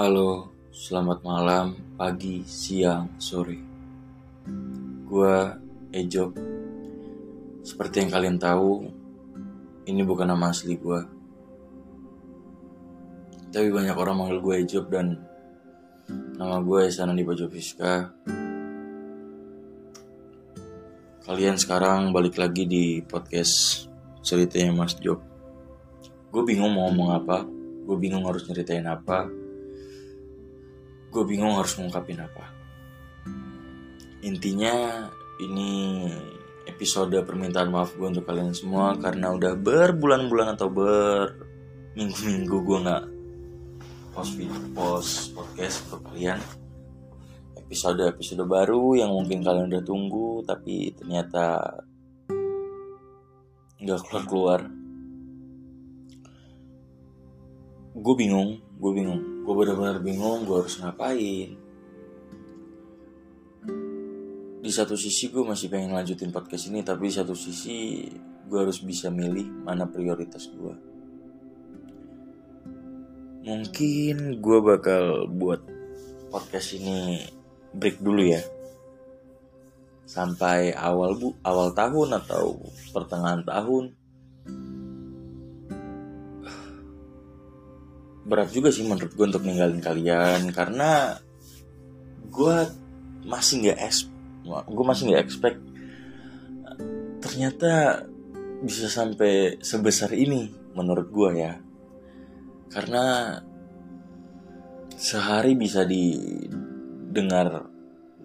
Halo, selamat malam, pagi, siang, sore. Gua Ejo. Seperti yang kalian tahu, ini bukan nama asli gua. Tapi banyak orang manggil gue Ejo dan nama gue Esana di Fiska. Kalian sekarang balik lagi di podcast ceritanya Mas Job. Gue bingung mau ngomong apa, gue bingung harus nyeritain apa, gue bingung harus ngungkapin apa. Intinya ini episode permintaan maaf gue untuk kalian semua karena udah berbulan-bulan atau berminggu-minggu gue nggak post video, post podcast untuk kalian. Episode episode baru yang mungkin kalian udah tunggu tapi ternyata nggak keluar keluar. Gue bingung, gue bingung, gue benar-benar bingung gue harus ngapain. Di satu sisi gue masih pengen lanjutin podcast ini tapi di satu sisi gue harus bisa milih mana prioritas gue. Mungkin gue bakal buat podcast ini break dulu ya sampai awal bu awal tahun atau pertengahan tahun berat juga sih menurut gue untuk ninggalin kalian karena gue masih nggak es gue masih nggak expect ternyata bisa sampai sebesar ini menurut gue ya. Karena sehari bisa didengar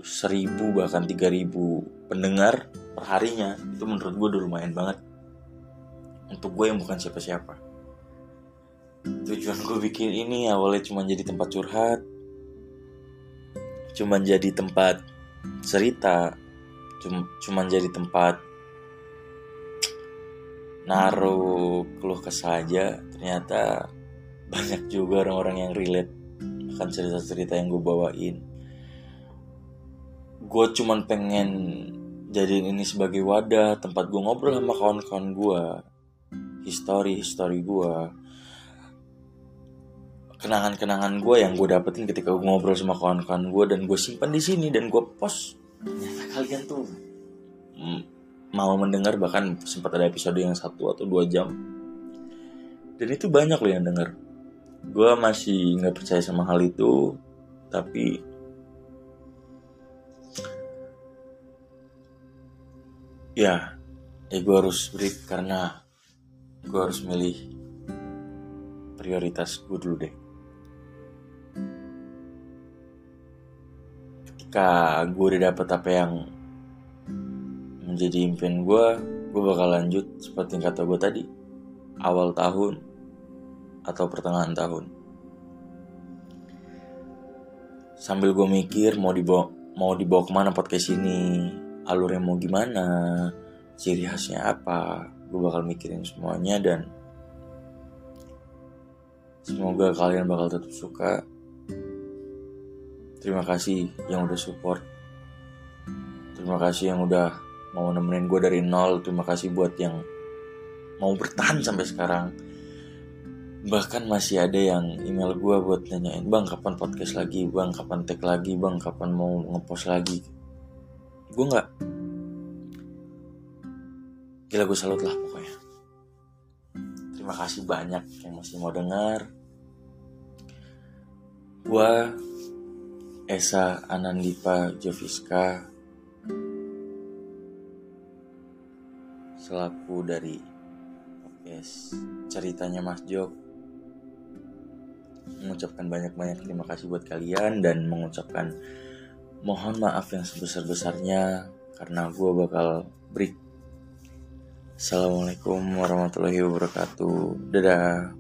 seribu bahkan tiga ribu pendengar perharinya itu menurut gue udah lumayan banget. Untuk gue yang bukan siapa-siapa tujuan gue bikin ini awalnya cuma jadi tempat curhat. Cuma jadi tempat cerita. Cuma cuma jadi tempat naruh keluh kesah aja. Ternyata banyak juga orang-orang yang relate akan cerita-cerita yang gue bawain. Gue cuman pengen jadiin ini sebagai wadah tempat gue ngobrol sama kawan-kawan gue history history gue kenangan-kenangan gue yang gue dapetin ketika gue ngobrol sama kawan-kawan gue dan gue simpan di sini dan gue post. Ternyata kalian tuh mm, mau mendengar bahkan sempat ada episode yang satu atau dua jam. Dan itu banyak loh yang denger. Gue masih nggak percaya sama hal itu tapi ya ya gue harus break karena gue harus milih prioritas gue dulu deh ketika gue udah dapet apa yang menjadi impian gue gue bakal lanjut seperti kata gue tadi awal tahun atau pertengahan tahun. Sambil gue mikir mau dibawa mau dibawa ke mana podcast ini alurnya mau gimana ciri khasnya apa gue bakal mikirin semuanya dan semoga kalian bakal tetap suka terima kasih yang udah support. Terima kasih yang udah mau nemenin gue dari nol. Terima kasih buat yang mau bertahan sampai sekarang. Bahkan masih ada yang email gue buat nanyain bang kapan podcast lagi? Bang kapan tag lagi? Bang kapan mau ngepost lagi? Gue nggak. Gila gue salut lah pokoknya. Terima kasih banyak yang masih mau dengar gue Esa Anandipa Joviska selaku dari podcast ceritanya Mas Jok mengucapkan banyak-banyak terima kasih buat kalian dan mengucapkan mohon maaf yang sebesar-besarnya karena gue bakal break. Assalamualaikum warahmatullahi wabarakatuh. Dadah.